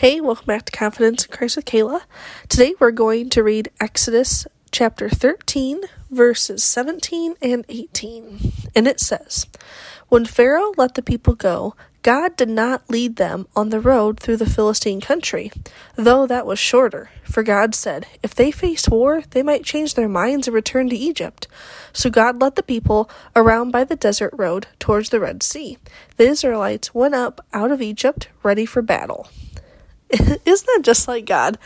Hey, welcome back to Confidence in Christ with Kala. Today we're going to read Exodus chapter 13, verses 17 and 18. And it says, When Pharaoh let the people go, God did not lead them on the road through the Philistine country, though that was shorter. For God said, If they faced war, they might change their minds and return to Egypt. So God led the people around by the desert road towards the Red Sea. The Israelites went up out of Egypt, ready for battle. Isn't that just like God?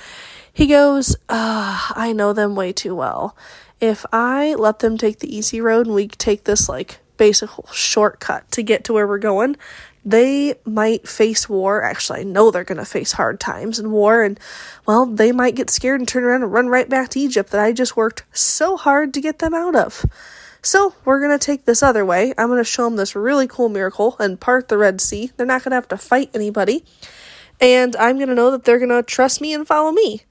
He goes, uh, I know them way too well. If I let them take the easy road and we take this like basic shortcut to get to where we're going, they might face war. Actually, I know they're going to face hard times and war, and well, they might get scared and turn around and run right back to Egypt that I just worked so hard to get them out of. So, we're going to take this other way. I'm going to show them this really cool miracle and part the Red Sea. They're not going to have to fight anybody and I'm going to know that they're going to trust me and follow me.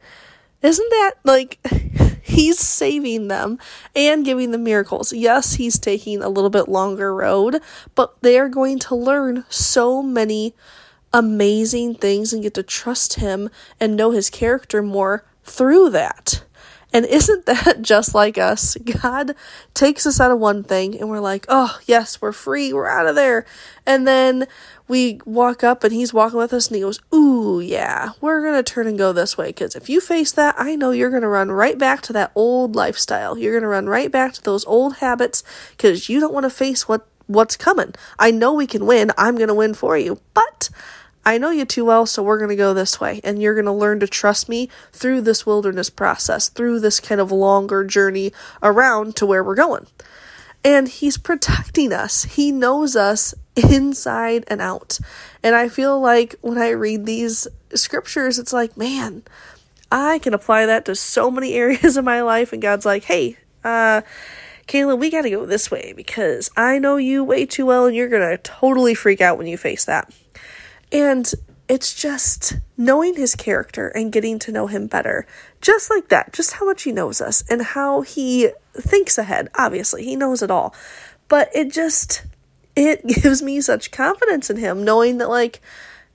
Isn't that like he's saving them and giving them miracles? Yes, he's taking a little bit longer road, but they are going to learn so many amazing things and get to trust him and know his character more through that. And isn't that just like us? God takes us out of one thing and we're like, oh, yes, we're free, we're out of there. And then we walk up and he's walking with us and he goes, ooh, yeah, we're going to turn and go this way. Because if you face that, I know you're going to run right back to that old lifestyle. You're going to run right back to those old habits because you don't want to face what what's coming. I know we can win. I'm going to win for you. But I know you too well, so we're going to go this way. And you're going to learn to trust me through this wilderness process, through this kind of longer journey around to where we're going. And he's protecting us. He knows us inside and out. And I feel like when I read these scriptures, it's like, man, I can apply that to so many areas of my life. And God's like, hey, uh, Kala, we got to go this way because I know you way too well and you're going to totally freak out when you face that. And it's just knowing his character and getting to know him better. Just like that, just how much he knows us and how he thinks ahead. Obviously, he knows it all. But it just it gives me such confidence in him knowing that like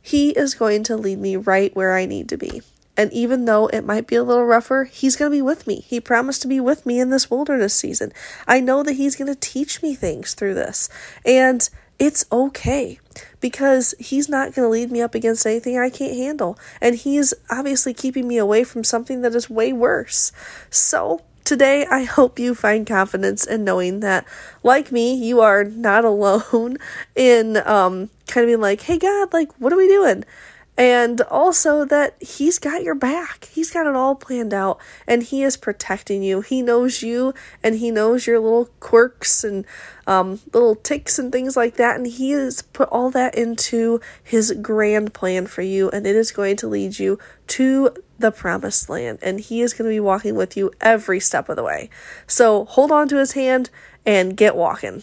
he is going to lead me right where I need to be. And even though it might be a little rougher, he's going to be with me. He promised to be with me in this wilderness season. I know that he's going to teach me things through this. And it's okay because he's not going to lead me up against anything I can't handle. And he's obviously keeping me away from something that is way worse. So, today I hope you find confidence in knowing that, like me, you are not alone in um, kind of being like, hey, God, like, what are we doing? And also that he's got your back. He's got it all planned out and he is protecting you. He knows you and he knows your little quirks and um, little ticks and things like that. And he has put all that into his grand plan for you and it is going to lead you to the promised land. And he is going to be walking with you every step of the way. So hold on to his hand and get walking.